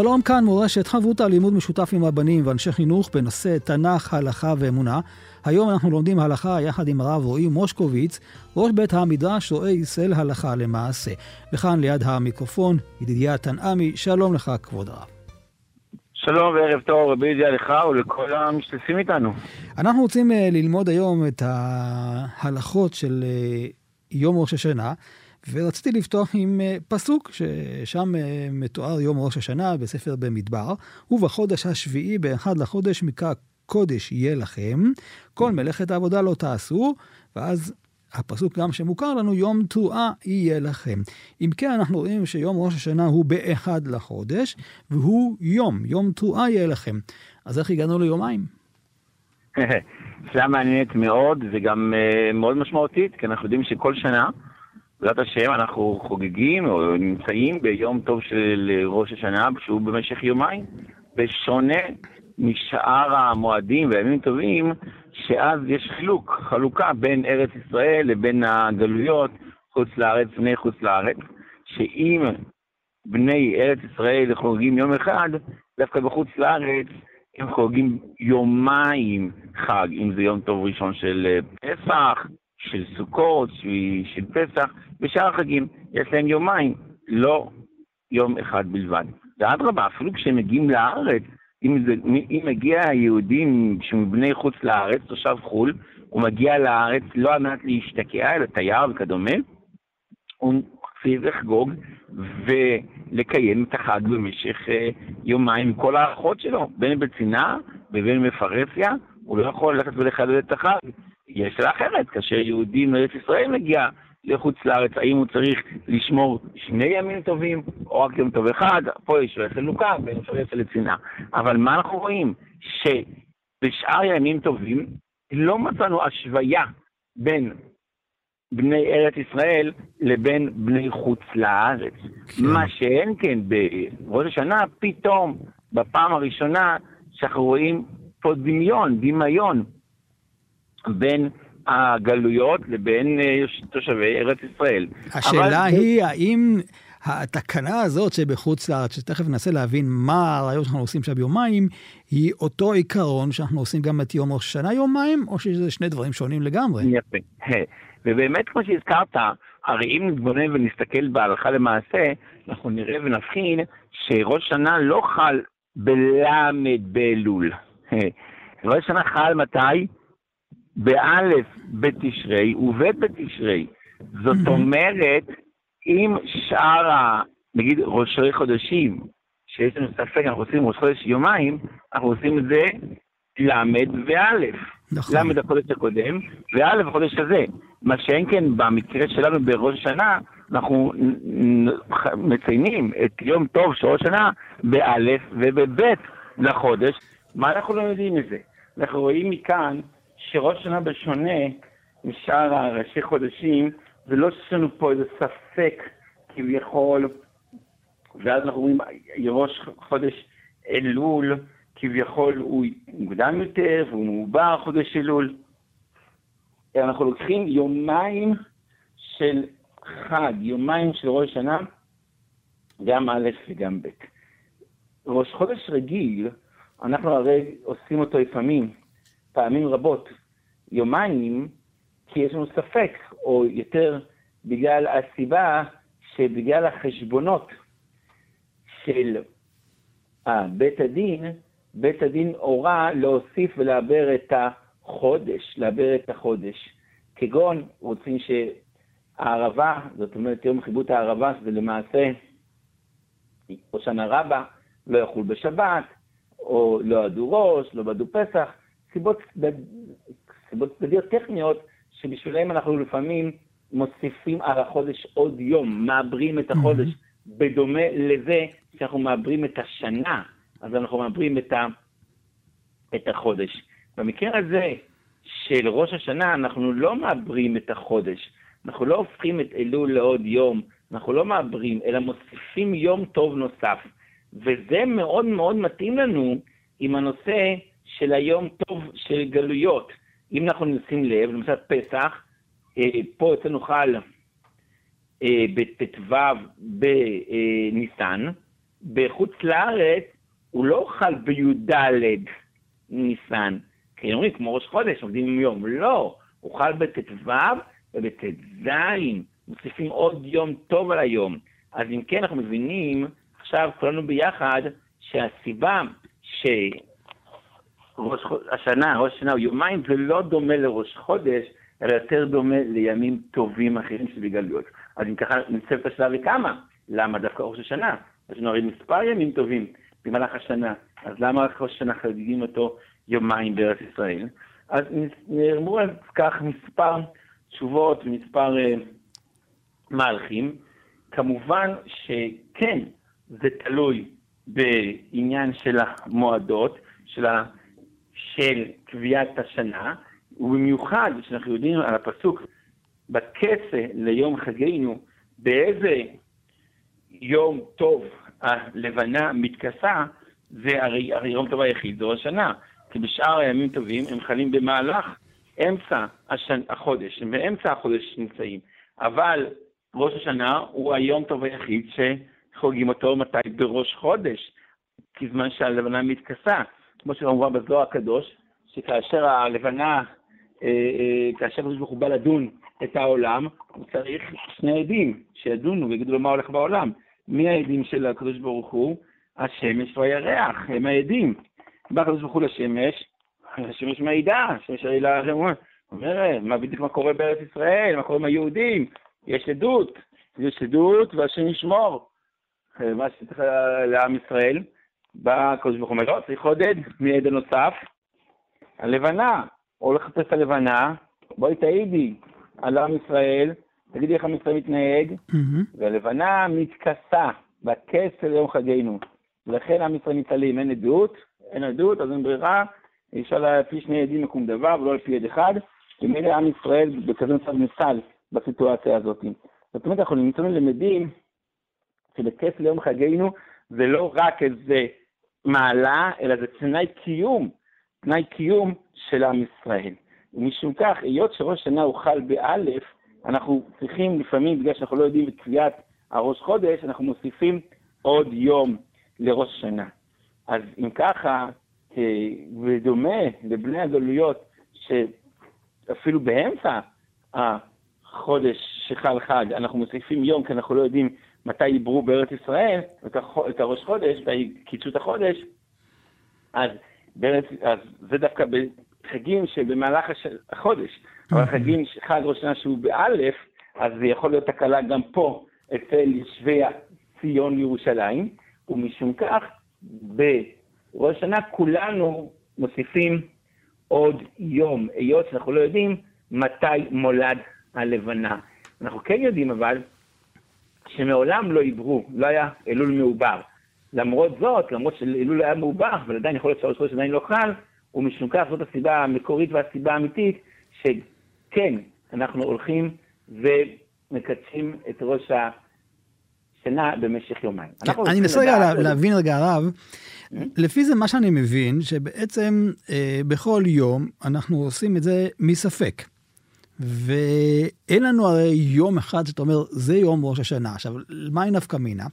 שלום כאן מורשת חברותא לימוד משותף עם הבנים ואנשי חינוך בנושא תנ"ך, הלכה ואמונה. היום אנחנו לומדים הלכה יחד עם הרב רועי מושקוביץ, ראש בית המדרש רועי ישראל הלכה למעשה. וכאן ליד המיקרופון, ידידיה תנעמי, שלום לך כבוד הרב. שלום וערב טוב, רבי ידיעה לך ולכל המשתתפים איתנו. אנחנו רוצים אה, ללמוד היום את ההלכות של אה, יום ראש השנה. ורציתי לפתוח עם אה, פסוק ששם אה, מתואר יום ראש השנה בספר במדבר, ובחודש השביעי באחד לחודש מקרא קודש יהיה לכם, כל מלאכת העבודה לא תעשו, ואז הפסוק גם שמוכר לנו, יום תרועה יהיה לכם. אם כן, אנחנו רואים שיום ראש השנה הוא באחד לחודש, והוא יום, יום תרועה יהיה לכם. אז איך הגענו ליומיים? שאלה מעניינת מאוד, וגם uh, מאוד משמעותית, כי אנחנו יודעים שכל שנה, בעזרת השם אנחנו חוגגים או נמצאים ביום טוב של ראש השנה שהוא במשך יומיים, בשונה משאר המועדים והימים טובים, שאז יש חילוק, חלוקה בין ארץ ישראל לבין הגלויות חוץ לארץ, בני חוץ לארץ, שאם בני ארץ ישראל חוגגים יום אחד, דווקא בחוץ לארץ הם חוגגים יומיים חג, אם זה יום טוב ראשון של פסח, של סוכות, של פסח, בשאר החגים יש להם יומיים, לא יום אחד בלבד. ואדרבה, אפילו כשהם מגיעים לארץ, אם, זה, אם מגיע יהודים שמבני חוץ לארץ, תושב חו"ל, הוא מגיע לארץ לא על מנת להשתקע, אלא תייר וכדומה, הוא צריך לחגוג ולקיים את החג במשך uh, יומיים כל האחות שלו, בין בצנעה ובין בפרהסיה, הוא לא יכול ללכת ולחדד את החג. יש שאלה אחרת, כאשר יהודי מארץ ישראל מגיע לחוץ לארץ, האם הוא צריך לשמור שני ימים טובים, או רק יום טוב אחד, פה יש חלוקה בין פרסה לצנעה. אבל מה אנחנו רואים? שבשאר ימים טובים לא מצאנו השוויה בין בני ארץ ישראל לבין בני חוץ לארץ. כן. מה שאין כן בראש השנה, פתאום, בפעם הראשונה, שאנחנו רואים פה דמיון, דמיון, בין הגלויות לבין אה, תושבי ארץ ישראל. השאלה אבל... היא, האם התקנה הזאת שבחוץ לארץ, שתכף ננסה להבין מה הרעיון שאנחנו עושים עכשיו יומיים, היא אותו עיקרון שאנחנו עושים גם את יום ראש השנה יומיים, או שזה שני דברים שונים לגמרי? יפה. ובאמת, כמו שהזכרת, הרי אם נתבונן ונסתכל בהלכה למעשה, אנחנו נראה ונבחין שראש שנה לא חל בלמד באלול. ראש שנה חל מתי? באלף בתשרי ובית בתשרי. זאת אומרת, אם שאר ה... נגיד ראשי חודשים, שיש לנו ספק, אנחנו עושים ראש חודש יומיים, אנחנו עושים את זה ל' וא'. נכון. ל' החודש הקודם, וא' החודש הזה. מה שאין כן במקרה שלנו בראש השנה, אנחנו מציינים את יום טוב של ראש השנה באלף ובבית לחודש. מה אנחנו לא יודעים מזה? אנחנו רואים מכאן שראש שנה בשונה משאר הראשי חודשים, זה לא שיש לנו פה איזה ספק כביכול, ואז אנחנו רואים ראש חודש אלול, כביכול הוא מוקדם יותר והוא מעובר חודש אלול. אנחנו לוקחים יומיים של חג, יומיים של ראש שנה, גם א' וגם ב'. ראש חודש רגיל, אנחנו הרי עושים אותו לפעמים פעמים רבות יומיים, כי יש לנו ספק, או יותר בגלל הסיבה שבגלל החשבונות של בית הדין, בית הדין הורה להוסיף ולעבר את החודש, לעבר את החודש. כגון רוצים שהערבה, זאת אומרת יום חיבוט הערבה, שזה למעשה ראשנה רבה, לא יחול בשבת, או לא עדו ראש, לא בדו פסח, סיבות, סיבות צדדיות טכניות, שבשבילם אנחנו לפעמים מוסיפים על החודש עוד יום, מעברים את החודש בדומה לזה שאנחנו מעברים את השנה, אז אנחנו מעברים את, ה, את החודש. במקרה הזה של ראש השנה, אנחנו לא מעברים את החודש, אנחנו לא הופכים את אלול לעוד יום, אנחנו לא מעברים, אלא מוסיפים יום טוב נוסף. וזה מאוד מאוד מתאים לנו עם הנושא של היום טוב של גלויות. אם אנחנו נשים לב, למשל פסח, אה, פה אצלנו חל בט"ו בניסן, בחוץ לארץ הוא לא חל בי"ד ניסן, כי אומרים כמו ראש חודש, עובדים עם יום, לא, הוא חל בט"ו ובט"ז, מוסיפים עוד יום טוב על היום. אז אם כן, אנחנו מבינים עכשיו כולנו ביחד שהסיבה שראש השנה, ראש השנה הוא יומיים, זה לא דומה לראש חודש, אלא יותר דומה לימים טובים אחרים של בגלויות. אז אם ככה נמצא את השאלה וכמה, למה דווקא ראש השנה? יש לנו הרי מספר ימים טובים במהלך השנה, אז למה רק ראש השנה חגיגים אותו יומיים בארץ ישראל? אז נאמרו על כך מספר תשובות ומספר uh, מהלכים. כמובן שכן, זה תלוי בעניין של המועדות, של, ה... של קביעת השנה, ובמיוחד שאנחנו יודעים על הפסוק בכסה ליום חגינו, באיזה יום טוב הלבנה מתכסה, זה הרי, הרי יום טוב היחיד, זו השנה. כי בשאר הימים טובים הם חלים במהלך אמצע השנ... החודש, הם באמצע החודש נמצאים. אבל ראש השנה הוא היום טוב היחיד שחוגגים אותו מתי? בראש חודש, כזמן שהלבנה מתכסה. כמו שאמרה בזוהר הקדוש, שכאשר הלבנה אה, אה, כאשר הקדוש ברוך הוא בא לדון את העולם, הוא צריך שני עדים שידונו ויגידו לו מה הולך בעולם. מי העדים של הקדוש ברוך הוא? השמש והירח, הם העדים. בא הקדוש ברוך הוא לשמש, השמש מעידה, השמש העילה, הוא אומר, מה בדיוק מה קורה בארץ ישראל, מה קורה עם היהודים, יש עדות, יש עדות והשם ישמור. מה שצריך לעם ישראל, בא הקדוש ברוך הוא אומר, לא, צריך עוד עד, מי עד הנוסף? הלבנה, או לחפש הלבנה, בואי תעידי על עם ישראל, תגידי איך עם ישראל מתנהג, והלבנה מתכסה בכסל יום חגינו. ולכן עם ישראל מתעלים, אין עדות, אין עדות, אז אין ברירה, אי אפשר לפי שני עדים מקום דבר ולא לפי עד אחד, ומילא עם ישראל בכזה מצב נסל בסיטואציה הזאת. זאת אומרת, אנחנו נמצאים למדים שבכסל יום חגינו זה לא רק איזה מעלה, אלא זה תנאי קיום תנאי קיום של עם ישראל. ומשום כך, היות שראש השנה הוא חל באלף, אנחנו צריכים לפעמים, בגלל שאנחנו לא יודעים את קביעת הראש חודש, אנחנו מוסיפים עוד יום לראש השנה. אז אם ככה, בדומה לבני הגלויות, שאפילו באמצע החודש שחל חג, אנחנו מוסיפים יום, כי אנחנו לא יודעים מתי עברו בארץ ישראל את הראש חודש, קיצו את החודש, אז בארץ, אז זה דווקא בחגים שבמהלך החודש, אבל אוקיי. חגים, חג ראש השנה שהוא באלף, אז זה יכול להיות תקלה גם פה אצל יושבי ציון ירושלים, ומשום כך בראש השנה כולנו מוסיפים עוד יום, היות שאנחנו לא יודעים מתי מולד הלבנה. אנחנו כן יודעים אבל שמעולם לא עברו, לא היה אלול מעובר. למרות זאת, למרות שאלול היה מעובח, אבל עדיין יכול להיות שהראש חודש עדיין לא חל, ומשום כך זאת הסיבה המקורית והסיבה האמיתית, שכן, אנחנו הולכים ומקדשים את ראש השנה במשך יומיים. אני מנסה רגע להבין רגע, הרב, hmm? לפי זה מה שאני מבין, שבעצם אה, בכל יום אנחנו עושים את זה מספק. ואין לנו הרי יום אחד שאתה אומר, זה יום ראש השנה. עכשיו, מהי נפקא מינה?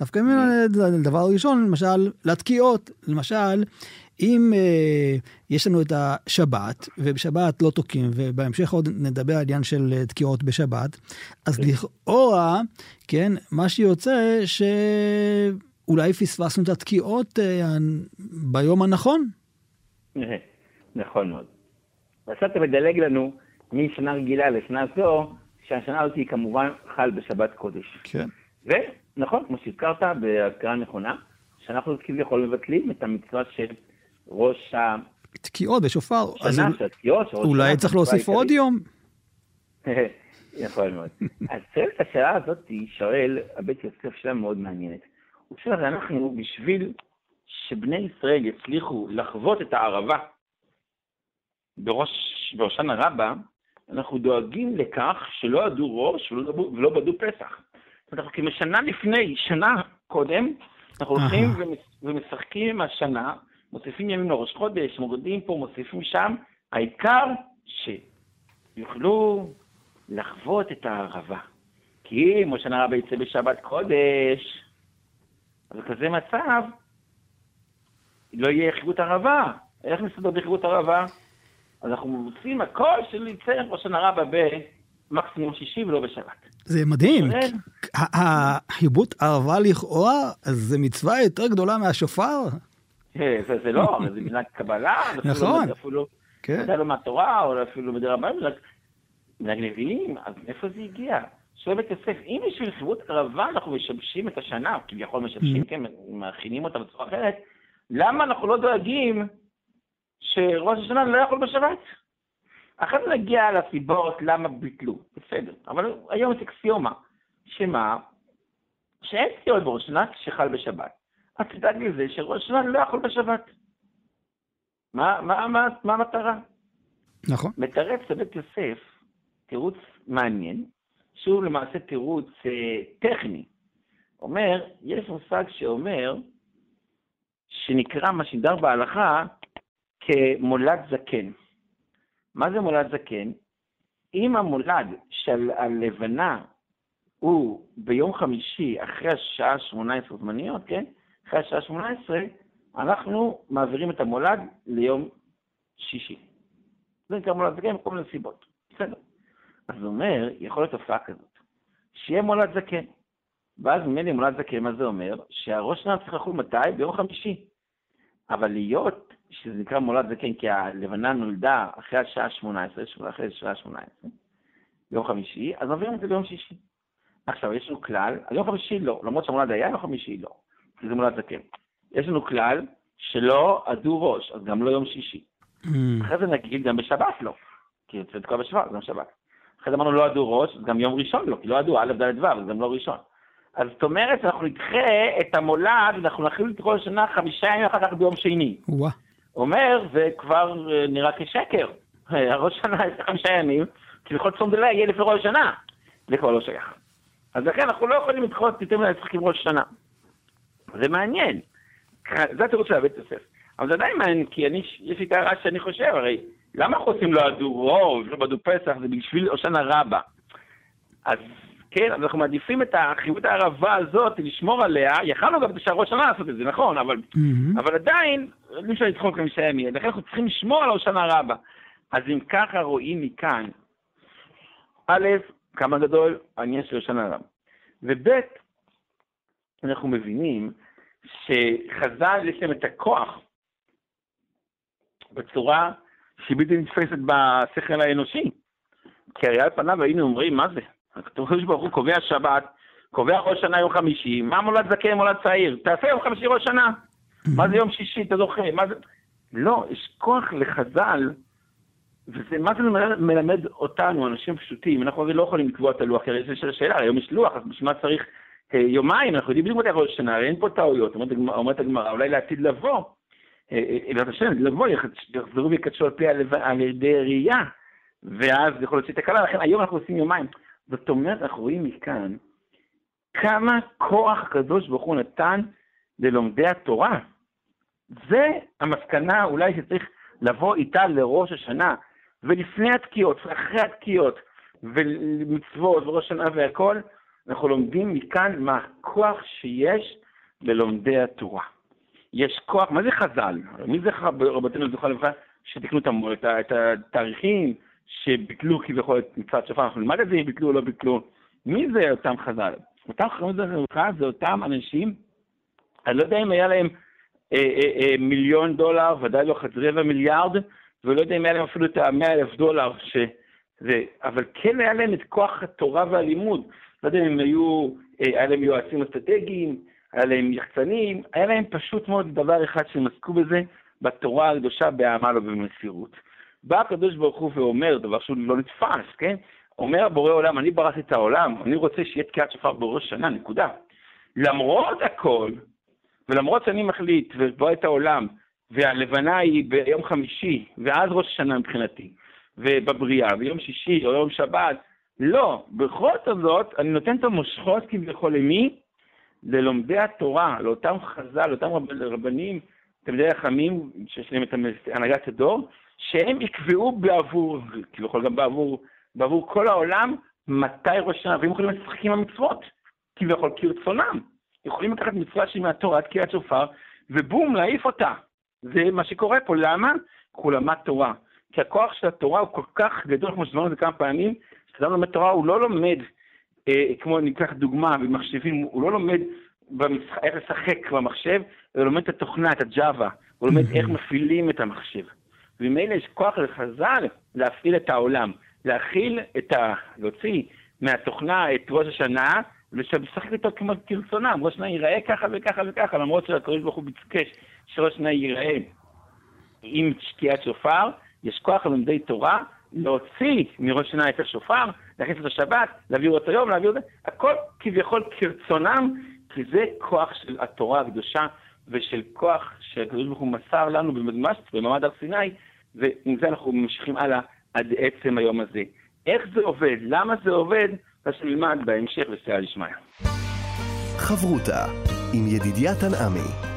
נפקא מינה, הדבר הראשון, למשל, לתקיעות. למשל, אם אה, יש לנו את השבת, ובשבת לא תוקעים, ובהמשך עוד נדבר על עניין של אה, תקיעות בשבת, אז לכאורה, כן, מה שיוצא שאולי פספסנו את התקיעות אה, ביום הנכון. נכון מאוד. ועכשיו אתה מדלג לנו משנה רגילה לשנה זו, שהשנה הזאת היא כמובן חל בשבת קודש. כן. ונכון, כמו שהזכרת בהזכרה נכונה, שאנחנו כביכול מבטלים את המצווה של ראש ה... תקיעות בשופר. שנה של התקיעות. אולי צריך להוסיף עוד יום. יכול מאוד. אז צוות השאלה הזאת שואל, הבית יוסף שאלה מאוד מעניינת. הוא שואל, אנחנו, בשביל שבני ישראל יצליחו לחוות את הערבה בראש, בהושענא רבה, אנחנו דואגים לכך שלא ידעו ראש ולא, ולא בדו פסח. זאת אומרת, אנחנו כשנה לפני, שנה קודם, אנחנו הולכים ומשחקים עם השנה, מוסיפים ימים לראש חודש, מורידים פה, מוסיפים שם, העיקר שיוכלו לחוות את הערבה. כי אם השנה רבה יצא בשבת קודש, אז בכזה מצב, לא יהיה חירות ערבה. איך נסתדר בחירות ערבה? אז אנחנו מוצאים הכל של יצא בשנה רבה במקסימום שישי ולא בשבת. זה מדהים. החיבוט ערבה לכאורה, זה מצווה יותר גדולה מהשופר. כן, זה לא, זה מנהג קבלה. נכון. אפילו, כן. לא מהתורה, או אפילו מדרבנן, מנהג נביאים, אז מאיפה זה הגיע? שואל בית יוסף, אם בשביל חירות ערבה אנחנו משבשים את השנה, כביכול משבשים, mm-hmm. כן, מכינים אותה בצורה אחרת, למה אנחנו לא דואגים שראש השנה לא יכול בשבת? אחרי זה נגיע לסיבות למה ביטלו, בסדר. אבל היום זה אקסיומה, שמה? שאין סיעות בראש השנה שחל בשבת. אז תדאג לזה שראש השנה לא יכול בשבת. מה, מה, מה, מה המטרה? נכון. מתרץ לבית יוסף תירוץ מעניין, שהוא למעשה תירוץ אה, טכני. אומר, יש מושג שאומר, שנקרא מה שנדר בהלכה כמולד זקן. מה זה מולד זקן? אם המולד של הלבנה הוא ביום חמישי אחרי השעה 18 זמניות, כן? אחרי השעה 18, אנחנו מעבירים את המולד ליום שישי. זה נקרא מולד זקן מכל מיני סיבות. בסדר. אז הוא אומר, יכול להיות תופעה כזאת, שיהיה מולד זקן. ואז ממני מולד זקן, מה זה אומר? שהראש שלנו צריך לחול מתי? ביום חמישי. אבל להיות שזה נקרא מולד זקן, כי הלבנה נולדה אחרי השעה 18, אחרי השעה 18, ביום חמישי, אז מעבירים את זה ביום שישי. עכשיו, יש לנו כלל, יום חמישי לא, למרות שהמולד היה, יום חמישי לא, כי זה מולד זקן. יש לנו כלל שלא עדו ראש, אז גם לא יום שישי. Mm. אחרי זה נגיד גם בשבת לא, כי זה תקוע בשבת, גם שבת. אחרי זה אמרנו לא עדו ראש, אז גם יום ראשון לא, כי לא עדו א', ד', ו', אז גם לא ראשון. אז זאת אומרת, אנחנו נדחה את המולד, אנחנו נכין את כל השנה חמישה ימים אחר כך ביום שני. אומר, זה כבר אה, נראה כשקר. הראש שנה יש חמישה ימים, כי בכל צום דלה יהיה לפי ראש שנה. זה כבר לא שייך. אז לכן אנחנו לא יכולים לדחות פתאום לשחק עם ראש שנה. זה מעניין. זה התירוץ של הבית יוסף. אבל זה עדיין מעניין, כי אני, יש לי את ההערה שאני חושב, הרי למה אנחנו עושים לא עדו רוב, לא בדו פסח, זה בשביל הושענא רבה. אז כן, אז אנחנו מעדיפים את החירות הערבה הזאת, לשמור עליה, יכלנו גם בשער שנה לעשות את זה, נכון, אבל, mm-hmm. אבל עדיין, אי אפשר לדחות חמישה ימים, לכן אנחנו צריכים לשמור על הושענא רבה. אז אם ככה רואים מכאן, א', כמה גדול העניין של הושענא רבה, וב', אנחנו מבינים שחז"ל יש להם את הכוח בצורה שהיא בלתי נתפסת בשכל האנושי. כי הרי על פניו היינו אומרים, מה זה? הקדוש ברוך הוא קובע שבת, קובע ראש שנה יום חמישי, מה מולד זקן, מולד צעיר? תעשה יום חמישי ראש שנה. מה זה יום שישי, אתה זוכר? מה זה... לא, יש כוח לחז"ל, וזה, מה זה מלמד אותנו, אנשים פשוטים? אנחנו הרי לא יכולים לקבוע את הלוח, הרי יש שאלה, היום יש לוח, אז בשביל מה צריך אה, יומיים? אנחנו יודעים בדיוק מתי ראש שנה, הרי אין פה טעויות, אומרת הגמרא, אולי לעתיד לבוא, אה, אה, בעזרת השם, לבוא, יחזרו ויקדשו על פי על ידי ראייה, ואז יכול להיות תקלה, לכן היום אנחנו עושים יומיים. זאת אומרת, אנחנו רואים מכאן כמה כוח הקדוש ברוך הוא נתן ללומדי התורה. זה המסקנה אולי שצריך לבוא איתה לראש השנה, ולפני התקיעות ואחרי התקיעות, ומצוות וראש השנה והכל, אנחנו לומדים מכאן מה הכוח שיש ללומדי התורה. יש כוח, מה זה חז"ל? מי זה רבותינו זוכה לברכה שתקנו את התאריכים, שביטלו כביכול את מצוות שופר, אנחנו נלמד את זה אם ביטלו או לא ביטלו. מי זה אותם חז"ל? אותם חז"ל זה אותם אנשים, אני לא יודע אם היה להם אה, אה, אה, מיליון דולר, ודאי לא חצי רבע מיליארד, ולא יודע אם היה להם אפילו את המאה אלף דולר, שזה, אבל כן היה להם את כוח התורה והלימוד. לא יודע אם הם היו, אה, היה להם יועצים אסטרטגיים, היה להם יחצנים, היה להם פשוט מאוד דבר אחד שהם עסקו בזה, בתורה הקדושה בעמל ובמסירות. בא הקדוש ברוך הוא ואומר דבר שהוא לא נתפס, כן? אומר הבורא עולם, אני בראתי את העולם, אני רוצה שיהיה תקיעת שופר בראש שנה, נקודה. למרות הכל, ולמרות שאני מחליט ובורא את העולם, והלבנה היא ביום חמישי, ואז ראש השנה מבחינתי, ובבריאה, ביום שישי או יום שבת, לא, בכל זאת אני נותן את המושכות כביכול למי? ללומדי התורה, לאותם חז"ל, לאותם רבנים, תלמידי החכמים, שיש להם את הנהגת הדור, שהם יקבעו בעבור, כביכול גם בעבור, בעבור כל העולם, מתי ראש השנה, והם יכולים לשחק עם המצוות, כביכול כרצונם. יכולים לקחת מצווה שהיא מהתורה, תקיעת שופר, ובום, להעיף אותה. זה מה שקורה פה, למה? כי הוא למד תורה. כי הכוח של התורה הוא כל כך גדול, כמו שדיברנו את זה כמה פעמים, כשאדם לומד תורה הוא לא לומד, אה, כמו ניקח דוגמה במחשבים, הוא לא לומד במשח... איך לשחק במחשב, הוא לומד את התוכנה, את הג'אווה, הוא לומד איך מפעילים את המחשב. וממילא יש כוח לחז"ל להפעיל את העולם, להכיל את ה... להוציא מהתוכנה את ראש השנה, ולשחק איתו כמו כרצונם, ראש השנה ייראה ככה וככה וככה, למרות שהקדוש ברוך הוא ביקש שראש השנה ייראה עם שקיעת שופר, יש כוח ללומדי תורה להוציא מראש השנה את השופר, להכניס את השבת, להעביר אותו יום, להעביר את זה, הכל כביכול כרצונם, כי זה כוח של התורה הקדושה ושל כוח שהקדוש ברוך הוא מסר לנו בממש, במעמד הר סיני, ועם זה אנחנו ממשיכים הלאה עד עצם היום הזה. איך זה עובד? למה זה עובד? אז נלמד בהמשך בסייע לשמיא. חברותה עם ידידיה תנעמי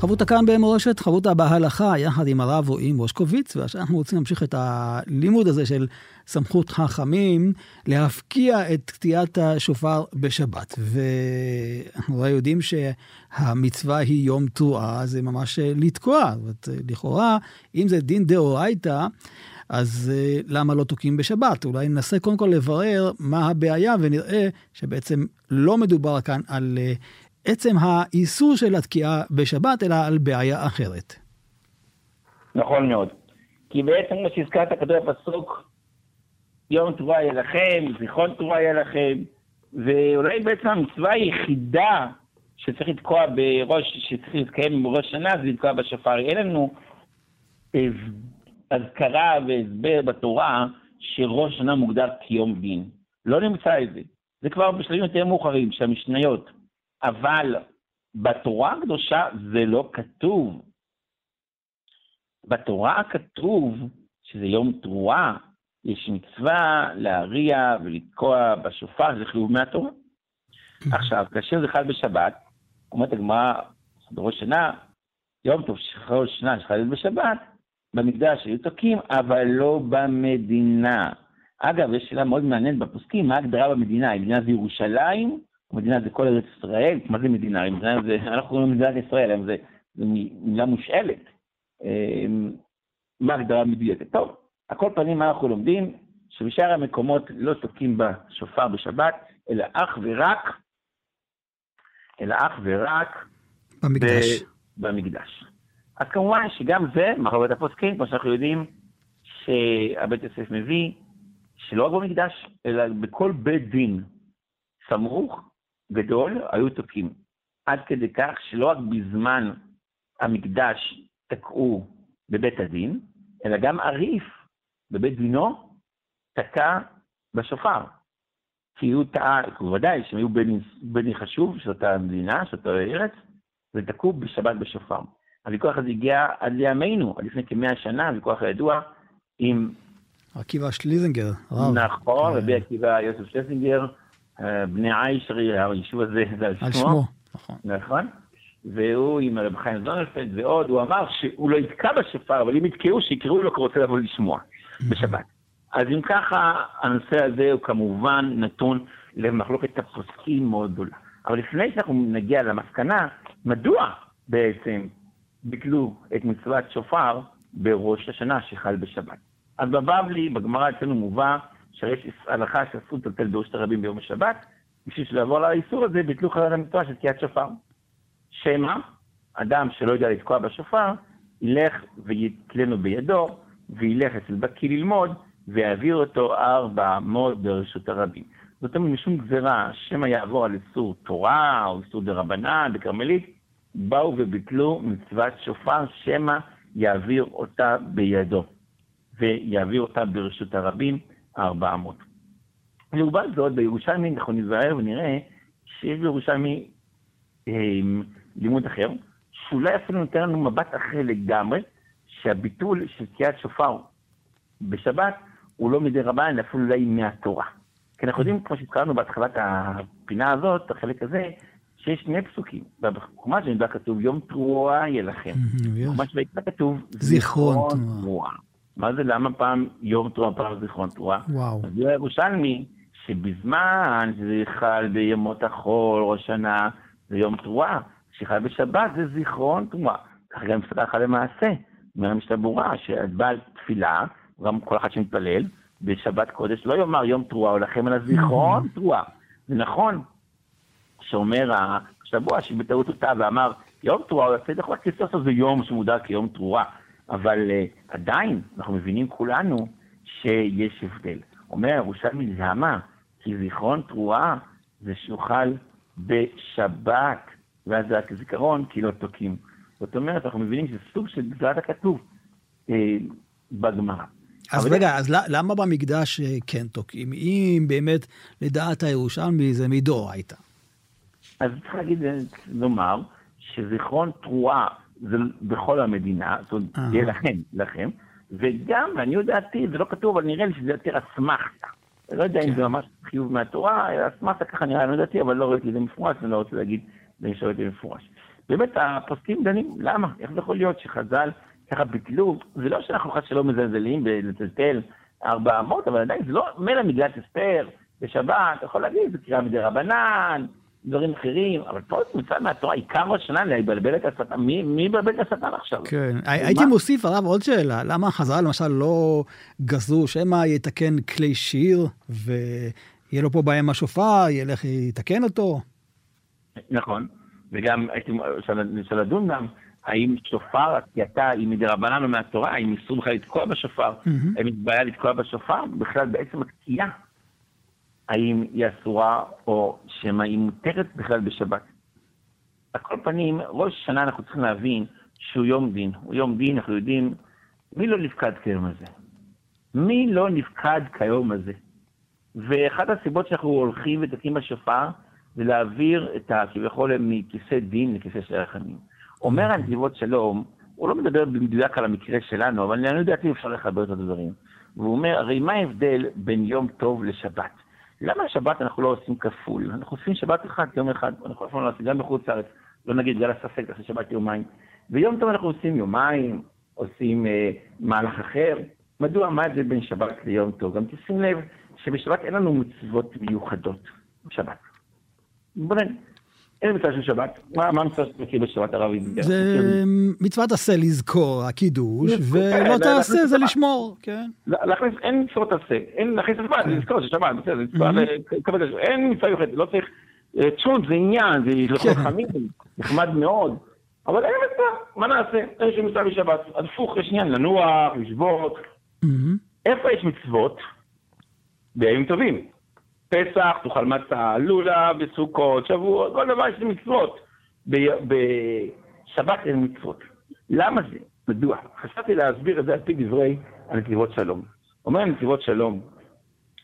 חברותה כאן במורשת, חברותה בהלכה, יחד עם הרב רועי מושקוביץ, ועכשיו אנחנו רוצים להמשיך את הלימוד הזה של סמכות חכמים, להפקיע את קטיעת השופר בשבת. ואנחנו יודעים שהמצווה היא יום תרועה, זה ממש לתקוע. זאת, לכאורה, אם זה דין דאורייתא, אז uh, למה לא תוקעים בשבת? אולי ננסה קודם כל לברר מה הבעיה ונראה שבעצם לא מדובר כאן על עצם האיסור של התקיעה בשבת, אלא על בעיה אחרת. נכון מאוד. כי בעצם כמו שהזכרת כתוב בפסוק, יום תרועה יהיה לכם, זיכרון תרועה יהיה לכם, ואולי בעצם המצווה היחידה שצריך לתקוע בראש, שצריך להתקיים בראש שנה, זה לתקוע בשופר. אין לנו אזכרה והסבר בתורה שראש שנה מוגדר כיום דין. לא נמצא את זה. זה כבר בשלבים יותר מאוחרים, שהמשניות אבל בתורה הקדושה זה לא כתוב. בתורה כתוב שזה יום תרועה, יש מצווה להריע ולתקוע בשופר, זה חיוב מהתורה. עכשיו, כאשר זה חל בשבת, אומרת הגמרא בראש שנה, יום טוב שחרר שנה שחל בשבת, במקדש היו תוקעים, אבל לא במדינה. אגב, יש שאלה מאוד מעניינת בפוסקים, מה ההגדרה במדינה? המדינה זה ירושלים מדינה זה כל ארץ ישראל, מה זה מדינה? מדינה זה, אנחנו קוראים למדינת ישראל, זה, זה מילה מושאלת. אמ, מה ההגדרה המדויקת? טוב, על כל פנים מה אנחנו לומדים? שבשאר המקומות לא תוקעים בשופר בשבת, אלא אך ורק, אלא אך ורק במקדש. ב, במקדש. אז כמובן שגם זה, מחלוקת הפוסקים, כמו שאנחנו יודעים, שהבית יוסף מביא, שלא רק במקדש, אלא בכל בית דין סמוך גדול היו תוקעים. עד כדי כך שלא רק בזמן המקדש תקעו בבית הדין, אלא גם עריף בבית דינו תקע בשופר. כי הוא טעה, ודאי שהם היו בני חשוב של אותה מדינה, של אותה ארץ, ותקעו בשבת בשופר. הוויכוח הזה הגיע עד לימינו, עד לפני כמאה שנה, הוויכוח הידוע עם... עקיבא שליזנגר, רב. נכון, רבי עקיבא יוסף שלזינגר, בני עיישרי, היישוב הזה זה על שמו. על שמו, נכון. נכון. והוא עם הרב חיים זונלפלד ועוד, הוא אמר שהוא לא יתקע בשופר, אבל אם יתקעו, שיקראו לו כי הוא רוצה לבוא לשמוע בשבת. אז אם ככה, הנושא הזה הוא כמובן נתון למחלוקת הפוסקים מאוד גדולה. אבל לפני שאנחנו נגיע למסקנה, מדוע בעצם ביטלו את מצוות שופר בראש השנה שחל בשבת? אז בבבלי, בגמרא אצלנו מובא שיש הלכה שאסור לטלטל דורשת הרבים ביום השבת, בשביל שלעבור לאיסור הזה ביטלו חלת המקצוע של תקיעת שופר. שמא, אדם שלא יודע לתקוע בשופר, ילך ויתלנו בידו, וילך אצל בקי ללמוד, ויעביר אותו ארבע מאות ברשות הרבים. זאת אומרת, משום גזירה, שמא יעבור על איסור תורה, או איסור דה רבנן, בכרמלית, באו וביטלו מצוות שופר, שמא יעביר אותה בידו, ויעביר אותה ברשות הרבים. 400. לעומת זאת, בירושלמי אנחנו נזהר ונראה שיש בירושלמי אה, לימוד אחר, שאולי אפילו נותן לנו מבט אחר לגמרי, שהביטול של תקיעת שופר בשבת הוא לא מדי רבן, אפילו אולי מהתורה. כי אנחנו יודעים, כמו שהזכרנו בהתחלת הפינה הזאת, החלק הזה, שיש שני פסוקים. בחומש במדבר כתוב, יום תרועה יהיה לכם. בחומש ויקרא כתוב, זיכרון תרועה. מה זה, למה פעם יום תרועה, פעם זיכרון תרועה? וואו. אז זה הירושלמי, שבזמן שזה חל בימות החול, ראש שנה, זה יום תרועה. כשחל בשבת זה זיכרון תרועה. ככה גם לך למעשה. אומר המשנה ברורה, שבעל תפילה, גם כל אחד שמתפלל, בשבת קודש לא יאמר יום תרועה או לכם, אלא זיכרון תרועה. זה נכון שאומר השבוע שבטעות הוא טעה ואמר יום תרועה, הוא יפה סוף סוף זה יום שמוגדר כיום תרועה. אבל uh, עדיין, אנחנו מבינים כולנו שיש הבדל. אומר ירושלמי, למה? כי זיכרון תרועה זה שאוכל בשבת, ואז זה רק זיכרון, כי לא תוקעים. זאת אומרת, אנחנו מבינים שזה סוג של גזרת הכתוב אה, בגמרא. אז רגע, אז למה במקדש אה, כן תוקעים? אם באמת, לדעת הירושלמי, זה מדאורייתא. אז צריך להגיד, אה, לומר, שזיכרון תרועה זה בכל המדינה, זאת אומרת, יהיה לכם, לכם, וגם, לעניות דעתי, זה לא כתוב, אבל נראה לי שזה יותר אסמכתה. לא יודע אם כן. זה ממש חיוב מהתורה, אסמכתה ככה נראה לעניות דעתי, אבל לא ראיתי את זה מפורש, אני לא רוצה להגיד, אני שואל את זה מפורש. באמת, הפוסקים דנים, למה? איך זה יכול להיות שחז"ל ככה ביטלו? זה לא שאנחנו חס שלא מזלזלים בלטלטל ארבע אמות, אבל עדיין זה לא מילא מגילת אסתר, בשבת, אתה יכול להגיד, זה קריאה מדי רבנן, דברים אחרים, אבל פה זה מצד מהתורה, עיקר ראש שנה לבלבל את השטן, מי מי יבלבל את השטן עכשיו? כן? הייתי מוסיף, הרב, עוד שאלה. למה חז"ל למשל לא גזרו, שמא יתקן כלי שיר, ויהיה לו פה בעיה עם השופר, ילך יתקן אותו? נכון, וגם הייתי רוצה לדון גם, האם שופר, התקיעתה היא מדי רבנן או מהתורה, האם איסור בכלל לתקוע בשופר. האם יש בעיה לתקוע בשופר, בכלל בעצם התקיעה, האם היא אסורה או שמא היא מותרת בכלל בשבת. על כל פנים, ראש השנה אנחנו צריכים להבין שהוא יום דין. הוא יום דין, אנחנו יודעים, מי לא נפקד כיום הזה? מי לא נפקד כיום הזה? ואחת הסיבות שאנחנו הולכים ותקים בשופר, זה להעביר את ה... כביכול מכיסא דין לכיסא של רחמים. אומר הנתיבות שלום, הוא לא מדבר במדויק על המקרה שלנו, אבל יודעת אם אפשר לחבר את הדברים. והוא אומר, הרי מה ההבדל בין יום טוב לשבת? למה שבת אנחנו לא עושים כפול? אנחנו עושים שבת אחד, יום אחד, אנחנו אף פעם לא עושים גם בחוץ לארץ, לא נגיד בגלל הספק, תעשה שבת יומיים. ויום טוב אנחנו עושים יומיים, עושים אה, מהלך אחר. מדוע, מה ההבדל בין שבת ליום טוב? גם תשים לב שבשבת אין לנו מצוות מיוחדות. בשבת. בוא נגיד, אין מצווה של שבת. מה המצווה שאתה מכיר בשבת הרב? זה מצוות עשה לזכור, הקידוש, לזכור, ולא כן, תעשה זה לשמור, כן. להכניס, אין מצוות עשה, אין להכניס את השבת, לזכור ששבת, בסדר, זה לקבל את זה, אין מצווה מיוחדת, לא צריך, אה, תשוט זה עניין, זה לכל כן. חמים, נחמד מאוד, אבל אין מצווה, מה נעשה? אין שום מצווה בשבת, אז הפוך, יש עניין לנוח, לשבות. איפה יש מצוות? בימים טובים. פסח, תאכל מצה, לולה, בסוכות, שבועות, כל דבר יש לי מצוות. בשבת אין מצוות. למה זה? מדוע? חשבתי להסביר את זה על פי דברי הנתיבות שלום. אומר הנתיבות שלום,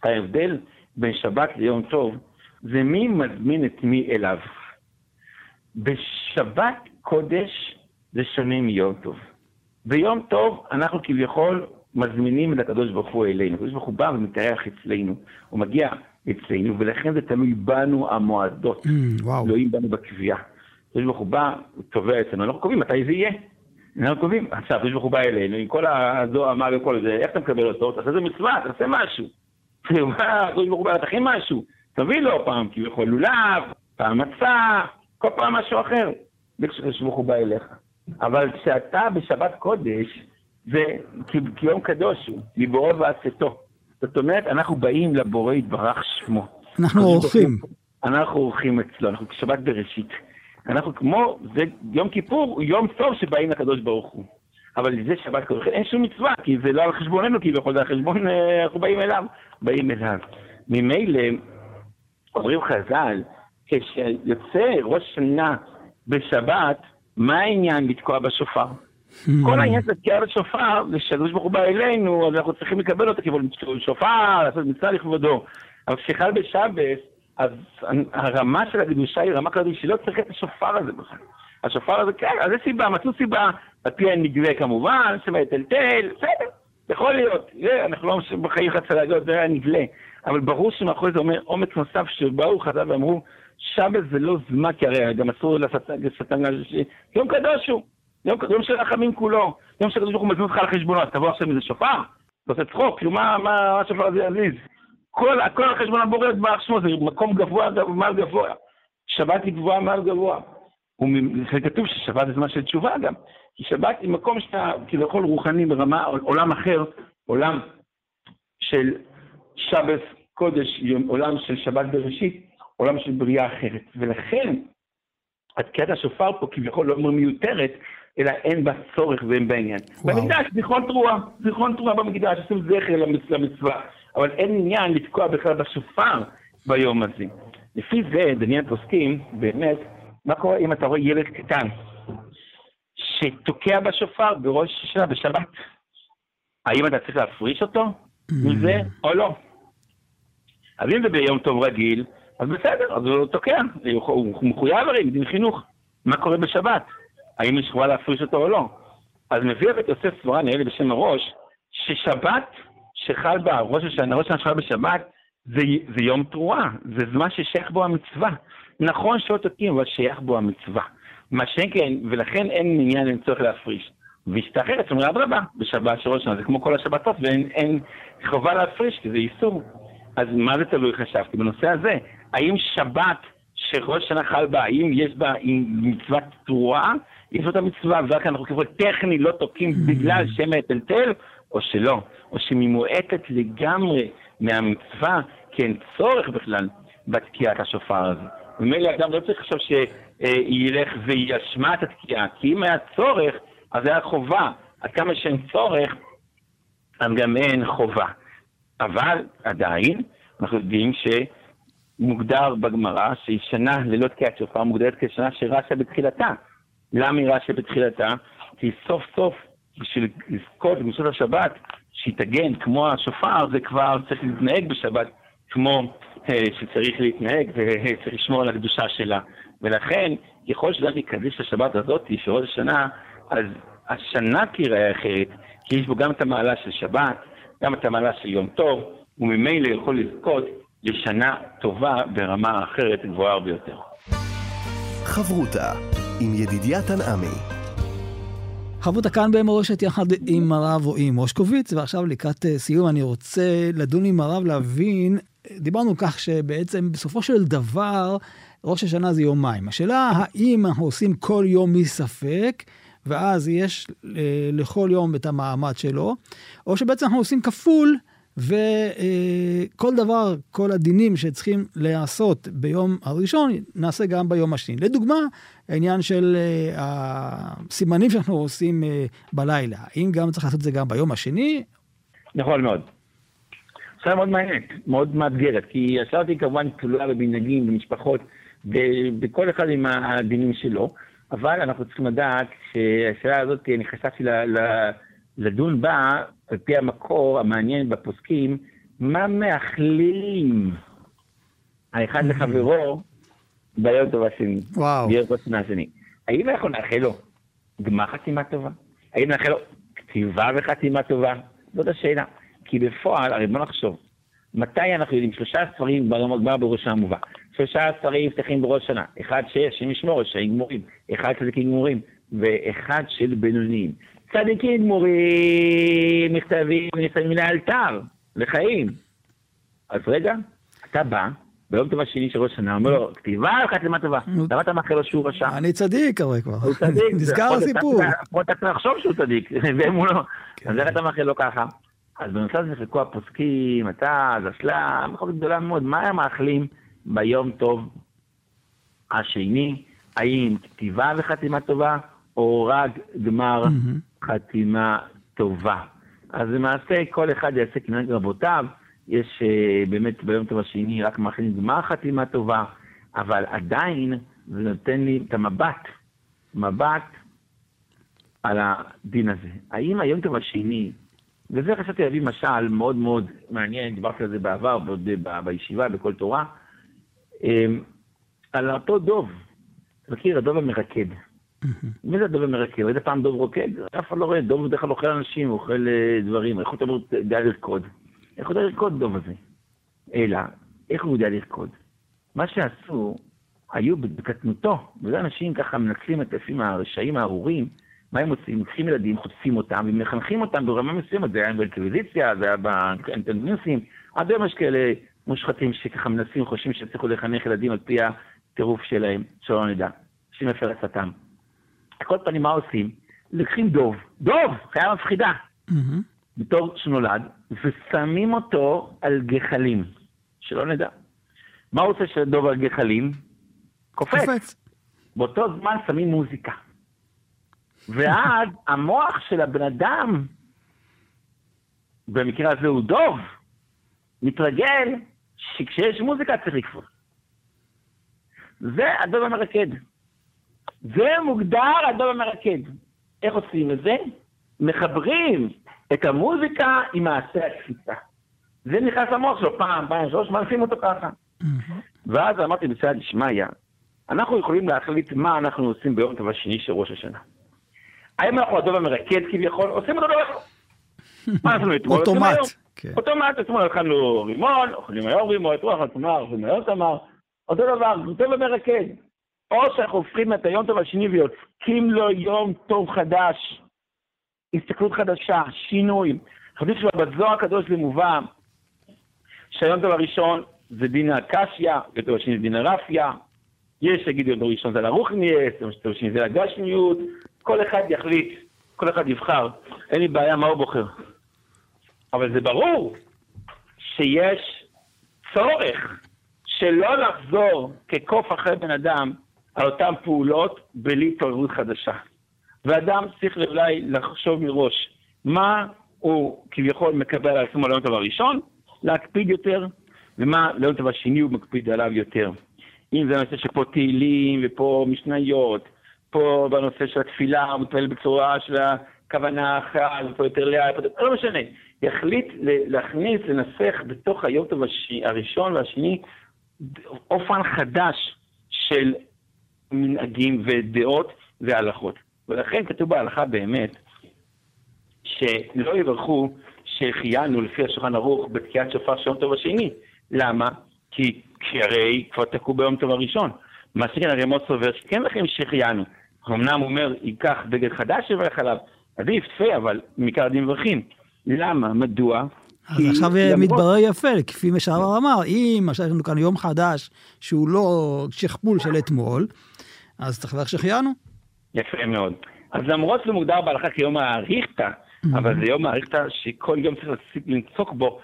ההבדל בין שבת ליום טוב זה מי מזמין את מי אליו. בשבת קודש זה שונה מיום טוב. ביום טוב אנחנו כביכול מזמינים את הקדוש ברוך הוא אלינו. הקדוש ברוך הוא בא ומתארח אצלנו, הוא מגיע אצלנו, ולכן זה תלוי בנו המועדות, אמ, וואו. תלויים בנו בקביעה. הקדוש ברוך הוא בא, הוא תובע אצלנו, אנחנו קובעים מתי זה יהיה. אנחנו קובעים, עכשיו הקדוש ברוך הוא בא אלינו, עם כל הזוהר אמר וכל זה, איך אתה מקבל אותו? תעשה איזה מצווה, תעשה משהו. הקדוש ברוך הוא בא, תכין משהו. תביא לו פעם כביכול לולב, פעם מצה, כל פעם משהו אחר. זה כשהקדוש ברוך הוא בא אליך. אבל כשאתה בשבת קודש, זה כי- כיום קדוש הוא, מבוראו ועשתו. זאת אומרת, אנחנו באים לבורא יתברך שמו. אנחנו אורחים. אנחנו אורחים אצלו, אנחנו בשבת בראשית. אנחנו כמו, זה יום כיפור הוא יום טוב שבאים לקדוש ברוך הוא. אבל זה שבת קודש, אין שום מצווה, כי זה לא על חשבוננו כביכול, זה על חשבון, אה, אנחנו באים אליו, באים אליו. ממילא, אומרים חז"ל, כשיוצא ראש שנה בשבת, מה העניין לתקוע בשופר? כל העניין של תקיעה בשופר, זה שהקדוש ברוך הוא בא אלינו, אז אנחנו צריכים לקבל אותו כבוד שופר, לעשות מצווה לכבודו. אבל כשחל בשבס, אז הרמה של הקדושה היא רמה כזאת שלא צריך את השופר הזה בכלל. השופר הזה, כן, אז יש סיבה, מצאו סיבה, על פי הנגלה כמובן, שמטלטל, בסדר, יכול להיות, זה, אנחנו לא בחיים חצי זה היה נגלה. אבל ברור שמאחורי זה אומר אומץ נוסף שבאו חז"ל ואמרו, שבת זה לא זמן, כי הרי גם אסור לשטן, יום קדוש הוא, יום, יום של רחמים כולו, יום שקדוש ברוך הוא מזמין אותך לחשבונו, אז תבוא עכשיו מזה שופר? אתה עושה צחוק, כאילו מה, מה השופר הזה יזיז? כל, הכל על חשבון הבורא יתברך שמו, זה מקום גבוה מעל גבוה. שבת היא גבוהה מעל גבוה. וכתוב ששבת זה זמן של תשובה גם. כי שבת היא מקום שאתה כביכול רוחני ברמה, עולם אחר, עולם של שבת קודש, עולם של שבת בראשית, עולם של בריאה אחרת. ולכן, התקיעת השופר פה כביכול לא מיותרת, אלא אין בה צורך ואין בה עניין. במקדש, זיכרון תרועה, זיכרון תרועה במקדש, עושים זכר למצווה, אבל אין עניין לתקוע בכלל בשופר ביום הזה. לפי זה, דניאל פוסקים, באמת, מה קורה אם אתה רואה ילד קטן שתוקע בשופר בראש השנה בשבת? האם אתה צריך להפריש אותו מזה או לא? אז אם זה ביום טוב רגיל, אז בסדר, אז הוא תוקע, הוא מחויב הרי, מדין חינוך. מה קורה בשבת? האם יש חובה להפריש אותו או לא? אז מביא הבית יוסף סברה, נראה לי בשם הראש, ששבת שחל בה, ראש השנה, ראש השנה שחל בשבת, זה, זה יום תרועה, זה זמן ששייך בו המצווה. נכון שלא תוקעים, אבל שייך בו המצווה. מה שכן, ולכן אין עניין אין צורך להפריש. ואשתה אחרת אומרת, אדרבה, בשבת של ראש השנה, זה כמו כל השבתות, ואין חובה להפריש, כי זה איסור. אז מה זה תלוי חשבתי? בנושא הזה, האם שבת שראש השנה חל בה, האם יש בה מצוות תרועה? יש אותה מצווה, ורק אנחנו כביכול טכני לא תוקעים בגלל שם מטלטל, או שלא, או שהיא מועטת לגמרי מהמצווה, כי אין צורך בכלל בתקיעת השופר הזה. ממילא אדם לא צריך לחשוב שילך וישמע את התקיעה, כי אם היה צורך, אז היה חובה. עד כמה שאין צורך, אז גם אין חובה. אבל עדיין, אנחנו יודעים שמוגדר בגמרא שהיא שנה ללא תקיעת שופר מוגדרת כשנה שרש"א בתחילתה. למה היא רש"א בתחילתה? כי סוף סוף, בשביל לזכות בקדושת השבת, שהיא תגן כמו השופר, זה כבר צריך להתנהג בשבת כמו אה, שצריך להתנהג וצריך לשמור על הקדושה שלה. ולכן, ככל שאדם יקדש את השבת הזאת, של ראש השנה, אז השנה תיראה אחרת, כי יש בו גם את המעלה של שבת, גם את המעלה של יום טוב, וממילא יכול לזכות לשנה טובה ברמה אחרת גבוהה הרבה יותר. חברותה עם ידידיה תנעמי חברותה כאן במורשת יחד עם הרב רועי מושקוביץ, ועכשיו לקראת אה, סיום אני רוצה לדון עם הרב להבין, דיברנו כך שבעצם בסופו של דבר ראש השנה זה יומיים. השאלה האם אנחנו עושים כל יום מספק, ואז יש אה, לכל יום את המעמד שלו, או שבעצם אנחנו עושים כפול, וכל אה, דבר, כל הדינים שצריכים להיעשות ביום הראשון, נעשה גם ביום השני. לדוגמה, העניין של אה, הסימנים שאנחנו עושים בלילה, האם גם צריך לעשות את זה גם ביום השני? נכון מאוד. שאלה מאוד מעניינת, מאוד מאתגרת, כי השאלה אותי כמובן תלויה במנהגים, במשפחות, בכל אחד עם הדינים שלו. אבל אנחנו צריכים לדעת שהשאלה הזאת, אני חשבתי לדון בה, על פי המקור המעניין בפוסקים, מה מאחלים האחד לחברו ביום טוב השני. וואו. ביום טוב השני. האם אנחנו נאחל לו גמר חתימה טובה? האם נאחל לו כתיבה וחתימה טובה? זאת השאלה. כי בפועל, הרי בוא נחשוב, מתי אנחנו יודעים? שלושה ספרים בגמרא בראש המובא. שלושה שרים נפתחים בראש שנה, אחד שיש, שם ישמור, רשעים גמורים, אחד צדיקים גמורים, ואחד של בינוניים. צדיקים גמורים מכתבים נכתבים לאלתר, לחיים. אז רגע, אתה בא, ביום טוב השני של ראש השנה, אומר לו, כתיבה אחת למה טובה, למה אתה מאחל לו שהוא רשע? אני צדיק הרי כבר. הוא צדיק. נסגר הסיפור. פה אתה צריך לחשוב שהוא צדיק, והם הוא לא. אז איך אתה מאחל לו ככה? אז בנושא הזה נחלקו הפוסקים, אתה, זשלה, מחלוקת גדולה מאוד, מה הם מאחלים? ביום טוב השני, האם כתיבה וחתימה טובה, או רק גמר. חתימה טובה. אז למעשה כל אחד יעשה כנגד רבותיו, יש uh, באמת ביום טוב השני רק מאחלים גמר חתימה טובה, אבל עדיין זה נותן לי את המבט, מבט על הדין הזה. האם היום טוב השני וזה חשבתי להביא משל מאוד מאוד מעניין, דיברתי על זה בעבר, בישיבה, בכל תורה, אמ, על אותו דוב. מכיר, הדוב המרקד. מי זה הדוב המרקד? ראית פעם דוב רוקד? אף אחד לא רואה, דוב בדרך כלל אוכל אנשים, אוכל אה, דברים. איך הוא יודע לרקוד? איך הוא יודע לרקוד דוב הזה? אלא, איך הוא יודע לרקוד? מה שעשו, היו בקטנותו, וזה אנשים ככה מנצלים את לפעמים הרשעים הארורים, מה הם עושים? לוקחים ילדים, חוטפים אותם, ומחנכים אותם ברמה מסוימת, זה היה באינטלוויזיה, זה היה באינטלוויזיה, עד היום יש כאלה מושחתים שככה מנסים, חושבים שיצליחו לחנך ילדים על פי הטירוף שלהם, שלא נדע, שמפר עצתם. כל פנים, מה עושים? לוקחים דוב, דוב, חיה מפחידה, בתור שנולד, ושמים אותו על גחלים, שלא נדע. מה הוא עושה של דוב על גחלים? קופץ. קופץ. באותו זמן שמים מוזיקה. ואז המוח של הבן אדם, במקרה הזה הוא דוב, מתרגל שכשיש מוזיקה צריך לקפוץ. זה הדוב המרקד. זה מוגדר הדוב המרקד. איך עושים את זה? מחברים את המוזיקה עם מעשה הקפיצה. זה נכנס למוח שלו פעם, פעם, שלוש, מעשים אותו ככה. ואז אמרתי בסייעתא דשמיא, אנחנו יכולים להחליט מה אנחנו עושים ביום טוב השני של ראש השנה. האם אנחנו הדוב המרקד כביכול, עושים אותו דבר. מה עשינו אתמול? אוטומט. כן. אוטומט, אתמול אכלנו רימון, אוכלים היום רימון, אתמול אכלנו תמר, אוכלים היום תמר, אותו דבר, דוב המרקד. או שאנחנו הופכים את היום טוב השני ויוצקים לו יום טוב חדש, הסתכלות חדשה, שינוי. חשבתי שבזוהר הקדוש זה מובא שהיום טוב הראשון זה דין הקשיא, יום טוב השני זה דין הרפיה, יש שיגידו יום טוב ראשון זה לרוחניאס, יום טוב השני זה לגשמיות, כל אחד יחליט, כל אחד יבחר, אין לי בעיה מה הוא בוחר. אבל זה ברור שיש צורך שלא לחזור כקוף אחרי בן אדם על אותן פעולות בלי התעוררות חדשה. ואדם צריך אולי לחשוב מראש מה הוא כביכול מקבל על עצמו ליום טוב הראשון, להקפיד יותר, ומה ליום טוב השני הוא מקפיד עליו יותר. אם זה נושא שפה תהילים ופה משניות, פה בנושא של התפילה, הוא מתפלל בצורה של הכוונה אחת, ופה יותר לאט, לא משנה. יחליט להכניס, לנסח בתוך היום טוב הראשון והשני אופן חדש של מנהגים ודעות והלכות. ולכן כתוב בהלכה באמת, שלא יברכו שהחיינו לפי השולחן ערוך בתקיעת שופר של יום טוב השני. למה? כי, הרי כבר תקעו ביום טוב הראשון. מה שכן הרי מאוד סובר שכן לכם שהחיינו. אמנם הוא אומר, ייקח בגד חדש יברך עליו, עדיף, תפה, אבל מעיקר הדין מברכים. למה? מדוע? אז עכשיו למרות... מתברר יפה, כפי שהרב אמר, אם עכשיו יש לנו כאן יום חדש שהוא לא שכפול של אתמול, אז צריך לברך שהחיינו. יפה מאוד. אז למרות שזה מוגדר בהלכה כיום האריכתא, אבל זה יום האריכתא שכל יום צריך לנצוק בו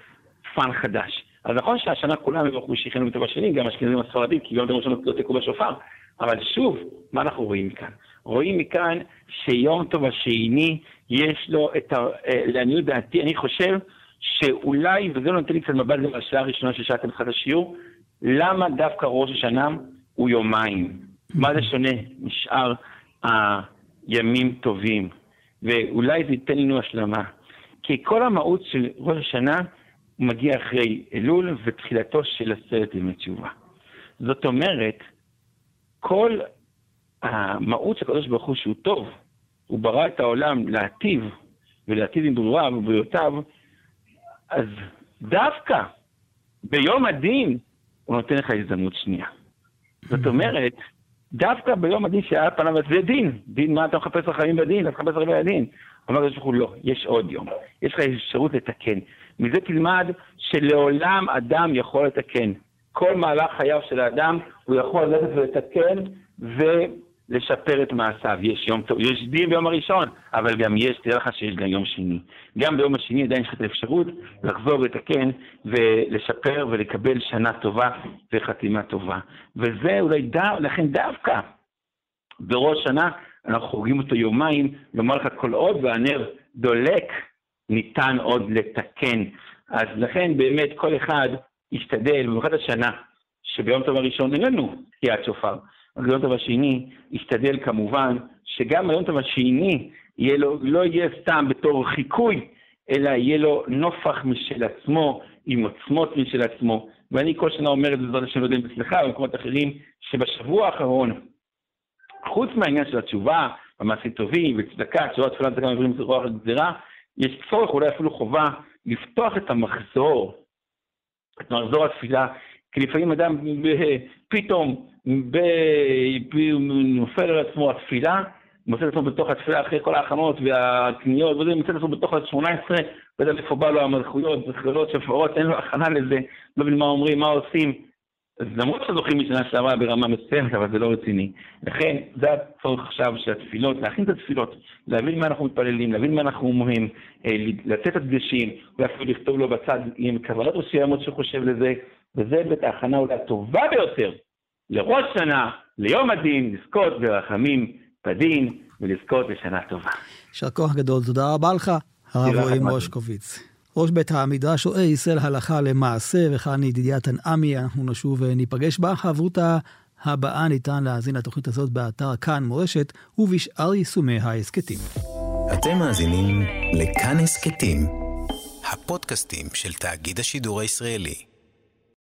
פן חדש. אז נכון שהשנה כולם יברכו שהחיינו בטבע שני, גם אשכנזים הספרדים, כי יום ראשון לא תקעו בשופר, אבל שוב, מה אנחנו רואים מכאן? רואים מכאן שיום טוב השני, יש לו את ה... אה, לעניות דעתי, אני חושב שאולי, וזה נותן לי קצת מבט גם על השאלה הראשונה ששאלתם בתחילת השיעור, למה דווקא ראש השנה הוא יומיים? מה זה שונה משאר הימים טובים? ואולי זה ייתן לנו השלמה. כי כל המהות של ראש השנה מגיע אחרי אלול ותחילתו של עשרת ימי תשובה. זאת אומרת, כל המהות של הקדוש ברוך הוא שהוא טוב, הוא ברא את העולם להטיב ולהטיב עם ברוריו ובריאותיו, אז דווקא ביום הדין הוא נותן לך הזדמנות שנייה. זאת אומרת, דווקא ביום הדין שהיה פניו זה דין. דין, מה אתה מחפש לחיים בדין? אתה מחפש הרבה הדין. אומר הקדוש ברוך לא, יש עוד יום. יש לך אפשרות לתקן. מזה תלמד שלעולם אדם יכול לתקן. כל מהלך חייו של האדם, הוא יכול ללכת ולתקן ולשפר את מעשיו. יש יום טוב, יש דין ביום הראשון, אבל גם יש, תדע לך שיש גם יום שני. גם ביום השני עדיין יש לך את האפשרות לחזור ולתקן ולשפר ולקבל שנה טובה וחתימה טובה. וזה אולי, דו, לכן דווקא בראש שנה אנחנו חוגגים אותו יומיים, לומר לך כל עוד והנר דולק, ניתן עוד לתקן. אז לכן באמת כל אחד ישתדל, במיוחד השנה, שביום טוב הראשון אין לנו תקיעת שופר, טוב השני ישתדל כמובן שגם טוב השני יהיה לו, לא יהיה סתם בתור חיקוי, אלא יהיה לו נופח משל עצמו, עם עוצמות משל עצמו. ואני כל שנה אומר את זה, בעזרת השם, לא יודע אם אצלך במקומות אחרים, שבשבוע האחרון, חוץ מהעניין של התשובה, המעשים טובים וצדקה, תשובה תפילה צדקה מעברים רוח הגזירה, יש צורך, אולי אפילו חובה, לפתוח את המחזור, את מחזור התפילה, כי לפעמים אדם פתאום נופל על עצמו התפילה, מוצא את עצמו בתוך התפילה אחרי כל ההכנות והקניות, וזה מוצא את עצמו בתוך ה-18, לא איפה בא לו המלכויות, זכויות, שפרות, אין לו הכנה לזה, לא מבין מה אומרים, מה עושים. אז למרות שזוכים משנה שעברה ברמה מסוימת, אבל זה לא רציני. לכן, זה הצורך עכשיו של התפילות, להכין את התפילות, להבין מה אנחנו מתפללים, להבין מה אנחנו אומרים, אה, לתת הדגשים, ואפילו לכתוב לו בצד עם כוונות מסוימות שהוא חושב לזה, וזה באמת ההכנה אולי הטובה ביותר לראש שנה, ליום הדין, לזכות ברחמים בדין ולזכות לשנה טובה. יישר כוח גדול, תודה רבה לך, הרב רועי מושקוביץ. ראש בית המדרש רואה ישראל הלכה למעשה, וכאן ידידיה תנעמי, אנחנו נשוב וניפגש בה. חברותה הבאה ניתן להאזין לתוכנית הזאת באתר כאן מורשת ובשאר יישומי ההסכתים. אתם מאזינים לכאן הסכתים, הפודקאסטים של תאגיד השידור הישראלי.